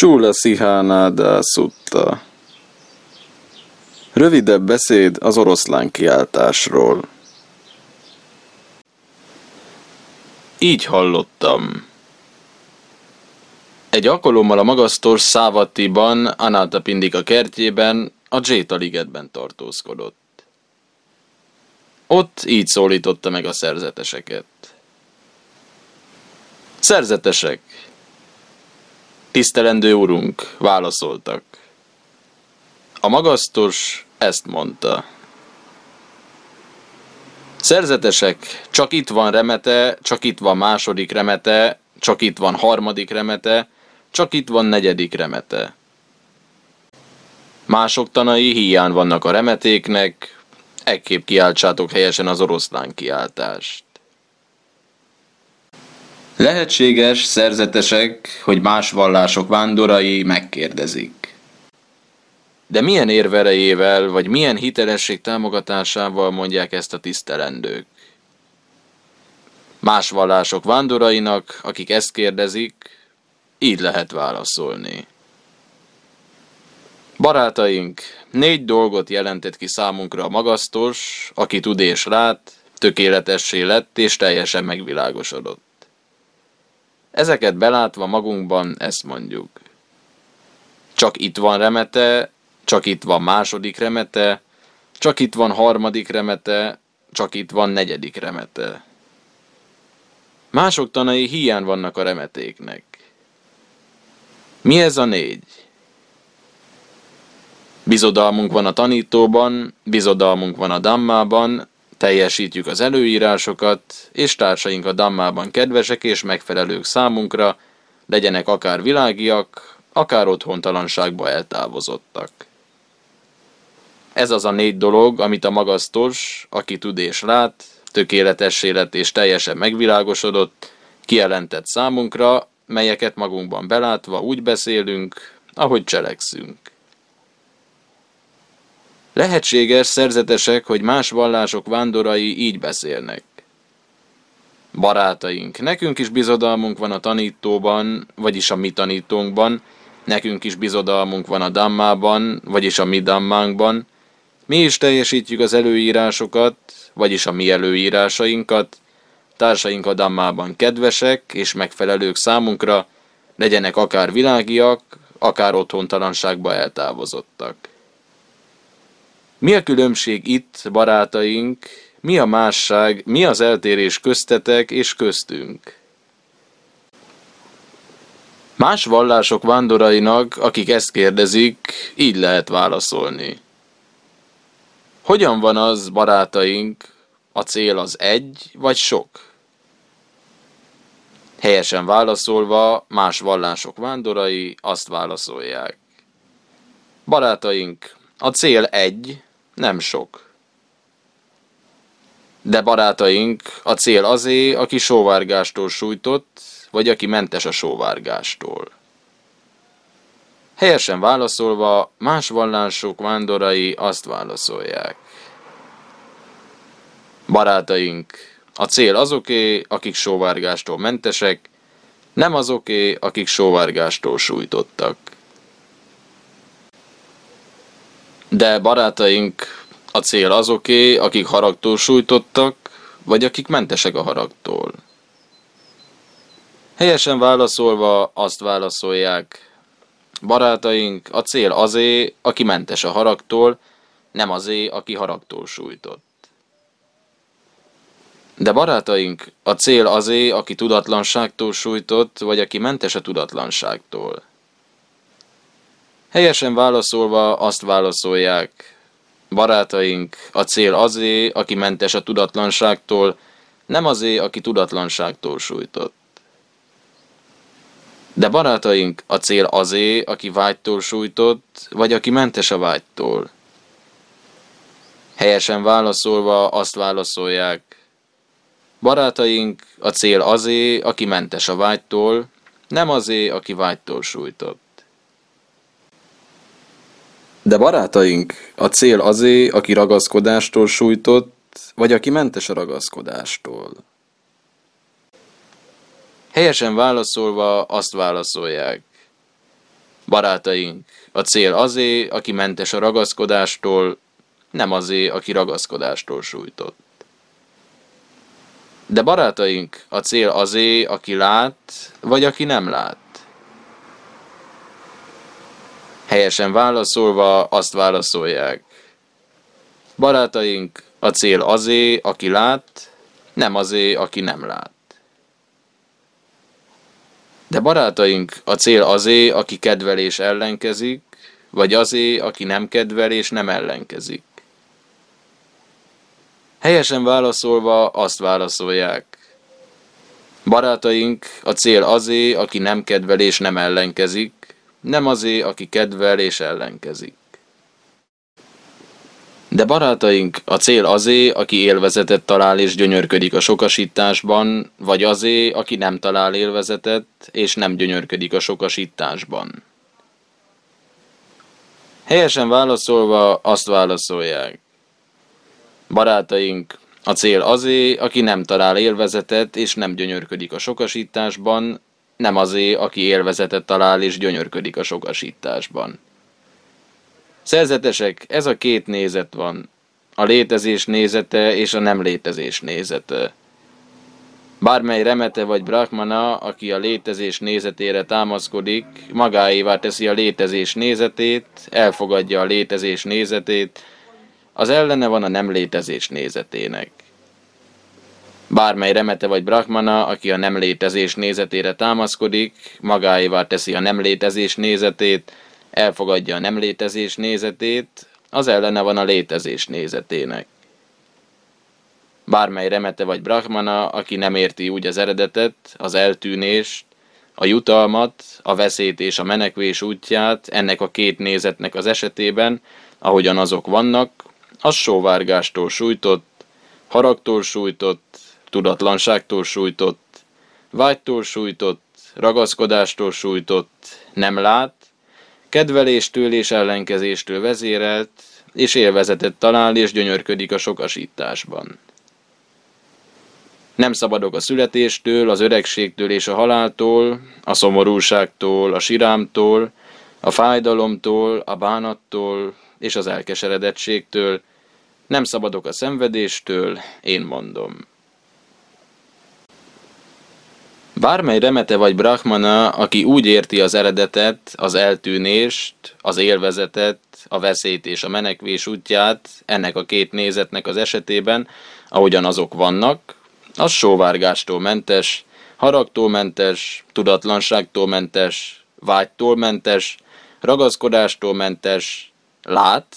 Csúla Szihánáda szutta. Rövidebb beszéd az oroszlán kiáltásról. Így hallottam. Egy alkalommal a magasztos Szávatiban, Anáta Pindika kertjében, a Jéta ligetben tartózkodott. Ott így szólította meg a szerzeteseket. Szerzetesek! Tisztelendő urunk, válaszoltak. A magasztos ezt mondta. Szerzetesek, csak itt van remete, csak itt van második remete, csak itt van harmadik remete, csak itt van negyedik remete. Mások tanai hiány vannak a remetéknek, ekképp kiáltsátok helyesen az oroszlán kiáltást. Lehetséges szerzetesek, hogy más vallások vándorai megkérdezik. De milyen érverejével, vagy milyen hitelesség támogatásával mondják ezt a tisztelendők? Más vallások vándorainak, akik ezt kérdezik, így lehet válaszolni. Barátaink, négy dolgot jelentett ki számunkra a magasztos, aki tud és lát, tökéletessé lett és teljesen megvilágosodott. Ezeket belátva magunkban ezt mondjuk. Csak itt van remete, csak itt van második remete, csak itt van harmadik remete, csak itt van negyedik remete. Mások tanai hiány vannak a remetéknek. Mi ez a négy? Bizodalmunk van a tanítóban, bizodalmunk van a dammában, teljesítjük az előírásokat, és társaink a dammában kedvesek és megfelelők számunkra, legyenek akár világiak, akár otthontalanságba eltávozottak. Ez az a négy dolog, amit a magasztos, aki tud és lát, tökéletes élet és teljesen megvilágosodott, kijelentett számunkra, melyeket magunkban belátva úgy beszélünk, ahogy cselekszünk. Lehetséges szerzetesek, hogy más vallások vándorai így beszélnek. Barátaink, nekünk is bizodalmunk van a tanítóban, vagyis a mi tanítónkban, nekünk is bizodalmunk van a dammában, vagyis a mi dammánkban, mi is teljesítjük az előírásokat, vagyis a mi előírásainkat, társaink a dammában kedvesek és megfelelők számunkra, legyenek akár világiak, akár otthontalanságba eltávozottak. Mi a különbség itt, barátaink, mi a másság, mi az eltérés köztetek és köztünk? Más vallások vándorainak, akik ezt kérdezik, így lehet válaszolni. Hogyan van az, barátaink, a cél az egy vagy sok? Helyesen válaszolva, más vallások vándorai azt válaszolják. Barátaink, a cél egy, nem sok. De barátaink, a cél azé, aki sóvárgástól sújtott, vagy aki mentes a sóvárgástól. Helyesen válaszolva, más vallások vándorai azt válaszolják. Barátaink, a cél azoké, akik sóvárgástól mentesek, nem azoké, akik sóvárgástól sújtottak. De barátaink, a cél azoké, akik haragtól sújtottak, vagy akik mentesek a haragtól. Helyesen válaszolva azt válaszolják, barátaink, a cél azé, aki mentes a haragtól, nem azé, aki haragtól sújtott. De barátaink, a cél azé, aki tudatlanságtól sújtott, vagy aki mentes a tudatlanságtól. Helyesen válaszolva azt válaszolják, barátaink, a cél azé, aki mentes a tudatlanságtól, nem azé, aki tudatlanságtól sújtott. De barátaink, a cél azé, aki vágytól sújtott, vagy aki mentes a vágytól. Helyesen válaszolva azt válaszolják, barátaink, a cél azé, aki mentes a vágytól, nem azé, aki vágytól sújtott. De barátaink, a cél azé, aki ragaszkodástól sújtott, vagy aki mentes a ragaszkodástól. Helyesen válaszolva azt válaszolják. Barátaink, a cél azé, aki mentes a ragaszkodástól, nem azé, aki ragaszkodástól sújtott. De barátaink, a cél azé, aki lát, vagy aki nem lát. Helyesen válaszolva azt válaszolják. Barátaink, a cél azé, aki lát, nem azé, aki nem lát. De barátaink, a cél azé, aki kedvel és ellenkezik, vagy azé, aki nem kedvel és nem ellenkezik. Helyesen válaszolva azt válaszolják. Barátaink, a cél azé, aki nem kedvel és nem ellenkezik, nem azé, aki kedvel és ellenkezik. De barátaink, a cél azé, aki élvezetet talál és gyönyörködik a sokasításban, vagy azé, aki nem talál élvezetet és nem gyönyörködik a sokasításban. Helyesen válaszolva azt válaszolják. Barátaink, a cél azé, aki nem talál élvezetet és nem gyönyörködik a sokasításban, nem azé, aki élvezetet talál és gyönyörködik a sokasításban. Szerzetesek, ez a két nézet van. A létezés nézete és a nem létezés nézete. Bármely remete vagy brahmana, aki a létezés nézetére támaszkodik, magáévá teszi a létezés nézetét, elfogadja a létezés nézetét, az ellene van a nem létezés nézetének. Bármely remete vagy brahmana, aki a nem létezés nézetére támaszkodik, magáévá teszi a nem létezés nézetét, elfogadja a nem létezés nézetét, az ellene van a létezés nézetének. Bármely remete vagy brahmana, aki nem érti úgy az eredetet, az eltűnést, a jutalmat, a veszélyt és a menekvés útját ennek a két nézetnek az esetében, ahogyan azok vannak, az sóvárgástól sújtott, haragtól sújtott, tudatlanságtól sújtott, vágytól sújtott, ragaszkodástól sújtott, nem lát, kedveléstől és ellenkezéstől vezérelt, és élvezetet talál és gyönyörködik a sokasításban. Nem szabadok a születéstől, az öregségtől és a haláltól, a szomorúságtól, a sirámtól, a fájdalomtól, a bánattól és az elkeseredettségtől, nem szabadok a szenvedéstől, én mondom. Bármely remete vagy brahmana, aki úgy érti az eredetet, az eltűnést, az élvezetet, a veszélyt és a menekvés útját ennek a két nézetnek az esetében, ahogyan azok vannak, az sóvárgástól mentes, haragtól mentes, tudatlanságtól mentes, vágytól mentes, ragaszkodástól mentes, lát,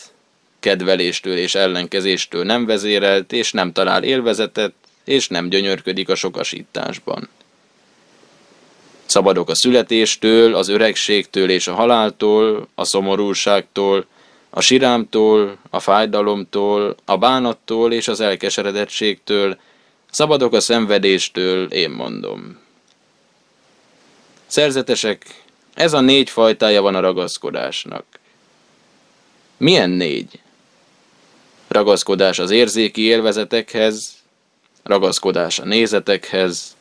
kedveléstől és ellenkezéstől nem vezérelt, és nem talál élvezetet, és nem gyönyörködik a sokasításban. Szabadok a születéstől, az öregségtől és a haláltól, a szomorúságtól, a sirámtól, a fájdalomtól, a bánattól és az elkeseredettségtől, szabadok a szenvedéstől, én mondom. Szerzetesek, ez a négy fajtája van a ragaszkodásnak. Milyen négy? Ragaszkodás az érzéki élvezetekhez, ragaszkodás a nézetekhez,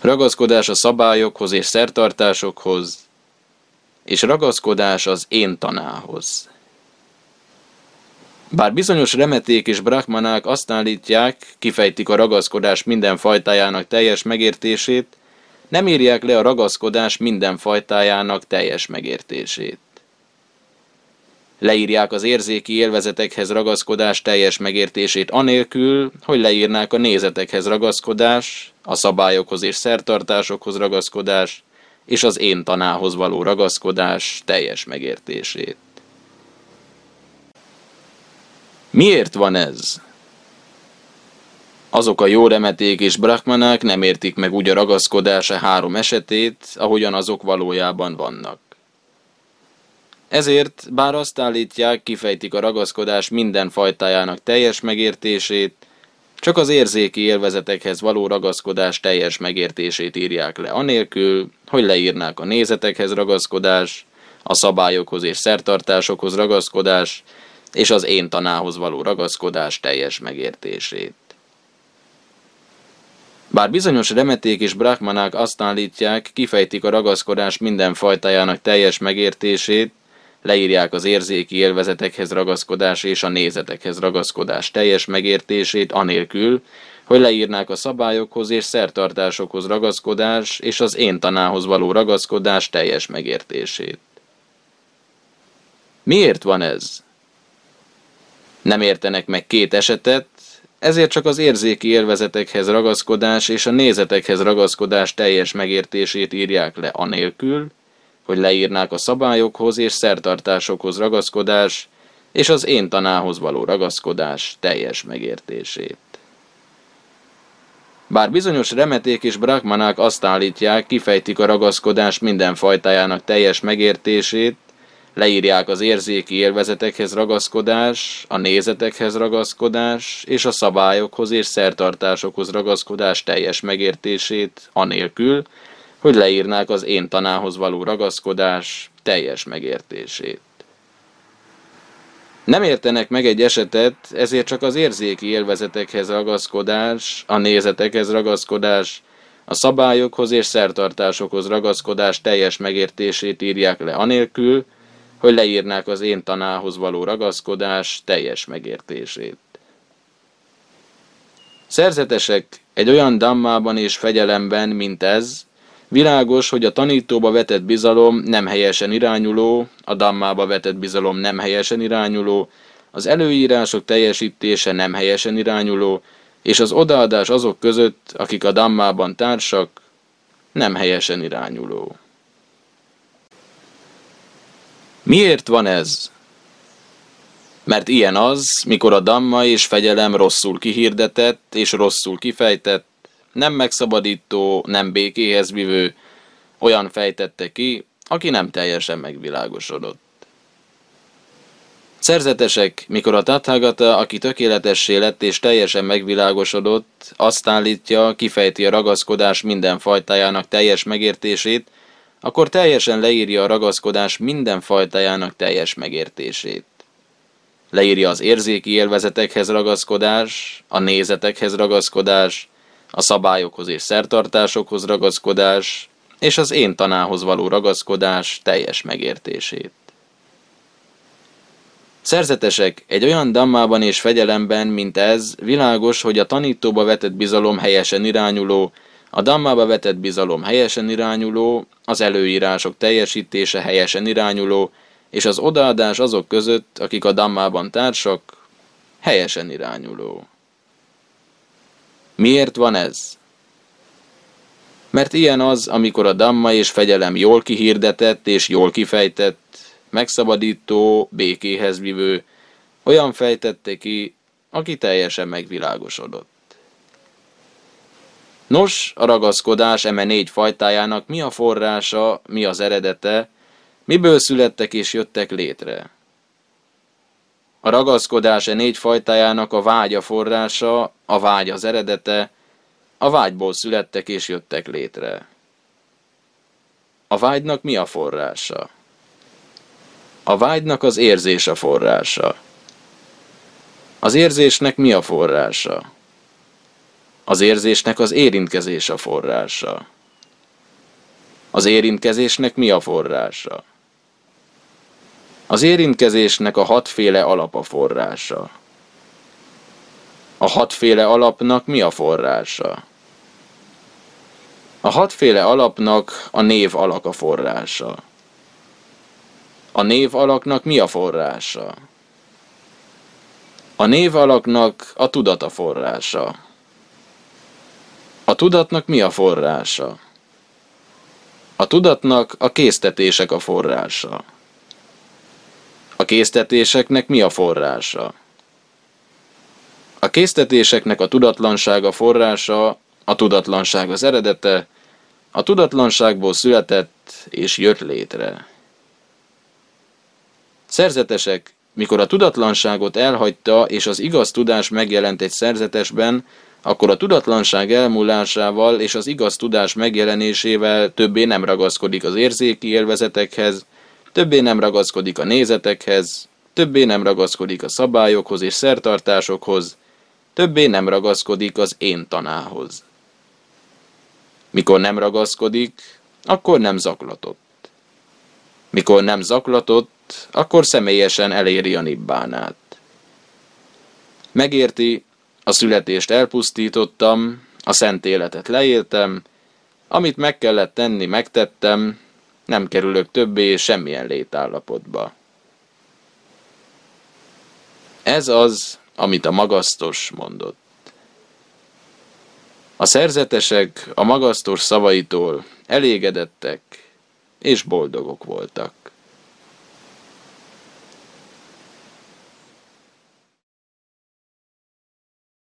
ragaszkodás a szabályokhoz és szertartásokhoz, és ragaszkodás az én tanához. Bár bizonyos remeték és brahmanák azt állítják, kifejtik a ragaszkodás minden fajtájának teljes megértését, nem írják le a ragaszkodás minden fajtájának teljes megértését. Leírják az érzéki élvezetekhez ragaszkodás teljes megértését anélkül, hogy leírnák a nézetekhez ragaszkodás, a szabályokhoz és szertartásokhoz ragaszkodás, és az én tanához való ragaszkodás teljes megértését. Miért van ez? Azok a jó remeték és brahmanák nem értik meg úgy a ragaszkodása három esetét, ahogyan azok valójában vannak. Ezért, bár azt állítják, kifejtik a ragaszkodás minden fajtájának teljes megértését, csak az érzéki élvezetekhez való ragaszkodás teljes megértését írják le, anélkül, hogy leírnák a nézetekhez ragaszkodás, a szabályokhoz és szertartásokhoz ragaszkodás, és az én tanához való ragaszkodás teljes megértését. Bár bizonyos remeték és brahmanák azt állítják, kifejtik a ragaszkodás minden fajtájának teljes megértését, leírják az érzéki élvezetekhez ragaszkodás és a nézetekhez ragaszkodás teljes megértését anélkül, hogy leírnák a szabályokhoz és szertartásokhoz ragaszkodás és az én tanához való ragaszkodás teljes megértését. Miért van ez? Nem értenek meg két esetet, ezért csak az érzéki élvezetekhez ragaszkodás és a nézetekhez ragaszkodás teljes megértését írják le anélkül, hogy leírnák a szabályokhoz és szertartásokhoz ragaszkodás és az én tanához való ragaszkodás teljes megértését. Bár bizonyos remeték és brahmanák azt állítják, kifejtik a ragaszkodás minden fajtájának teljes megértését, leírják az érzéki élvezetekhez ragaszkodás, a nézetekhez ragaszkodás és a szabályokhoz és szertartásokhoz ragaszkodás teljes megértését, anélkül, hogy leírnák az én tanához való ragaszkodás teljes megértését. Nem értenek meg egy esetet, ezért csak az érzéki élvezetekhez ragaszkodás, a nézetekhez ragaszkodás, a szabályokhoz és szertartásokhoz ragaszkodás teljes megértését írják le anélkül, hogy leírnák az én tanához való ragaszkodás teljes megértését. Szerzetesek egy olyan dammában és fegyelemben, mint ez, Világos, hogy a tanítóba vetett bizalom nem helyesen irányuló, a dammába vetett bizalom nem helyesen irányuló, az előírások teljesítése nem helyesen irányuló, és az odaadás azok között, akik a dammában társak, nem helyesen irányuló. Miért van ez? Mert ilyen az, mikor a damma és fegyelem rosszul kihirdetett és rosszul kifejtett, nem megszabadító, nem békéhez vivő, olyan fejtette ki, aki nem teljesen megvilágosodott. Szerzetesek, mikor a Tathagata, aki tökéletessé lett és teljesen megvilágosodott, azt állítja, kifejti a ragaszkodás minden fajtájának teljes megértését, akkor teljesen leírja a ragaszkodás minden fajtájának teljes megértését. Leírja az érzéki élvezetekhez ragaszkodás, a nézetekhez ragaszkodás, a szabályokhoz és szertartásokhoz ragaszkodás, és az én tanához való ragaszkodás teljes megértését. Szerzetesek, egy olyan dammában és fegyelemben, mint ez, világos, hogy a tanítóba vetett bizalom helyesen irányuló, a dammába vetett bizalom helyesen irányuló, az előírások teljesítése helyesen irányuló, és az odaadás azok között, akik a dammában társak, helyesen irányuló. Miért van ez? Mert ilyen az, amikor a damma és fegyelem jól kihirdetett és jól kifejtett, megszabadító, békéhez vivő, olyan fejtette ki, aki teljesen megvilágosodott. Nos, a ragaszkodás eme négy fajtájának mi a forrása, mi az eredete, miből születtek és jöttek létre? A ragaszkodás e négy fajtájának a vágya forrása, a vágy az eredete, a vágyból születtek és jöttek létre. A vágynak mi a forrása? A vágynak az érzés a forrása. Az érzésnek mi a forrása? Az érzésnek az érintkezés a forrása. Az érintkezésnek mi a forrása? Az érintkezésnek a hatféle alapa forrása. A hatféle alapnak mi a forrása? A hatféle alapnak a név alak a forrása. A név alaknak mi a forrása? A név alaknak a tudat a forrása. A tudatnak mi a forrása? A tudatnak a késztetések a forrása. A késztetéseknek mi a forrása? A késztetéseknek a tudatlansága forrása, a tudatlanság az eredete, a tudatlanságból született és jött létre. Szerzetesek, mikor a tudatlanságot elhagyta és az igaz tudás megjelent egy szerzetesben, akkor a tudatlanság elmúlásával és az igaz tudás megjelenésével többé nem ragaszkodik az érzéki élvezetekhez, többé nem ragaszkodik a nézetekhez, többé nem ragaszkodik a szabályokhoz és szertartásokhoz, többé nem ragaszkodik az én tanához. Mikor nem ragaszkodik, akkor nem zaklatott. Mikor nem zaklatott, akkor személyesen eléri a nibbánát. Megérti, a születést elpusztítottam, a szent életet leéltem, amit meg kellett tenni, megtettem, nem kerülök többé semmilyen létállapotba. Ez az, amit a magasztos mondott. A szerzetesek a magasztos szavaitól elégedettek és boldogok voltak.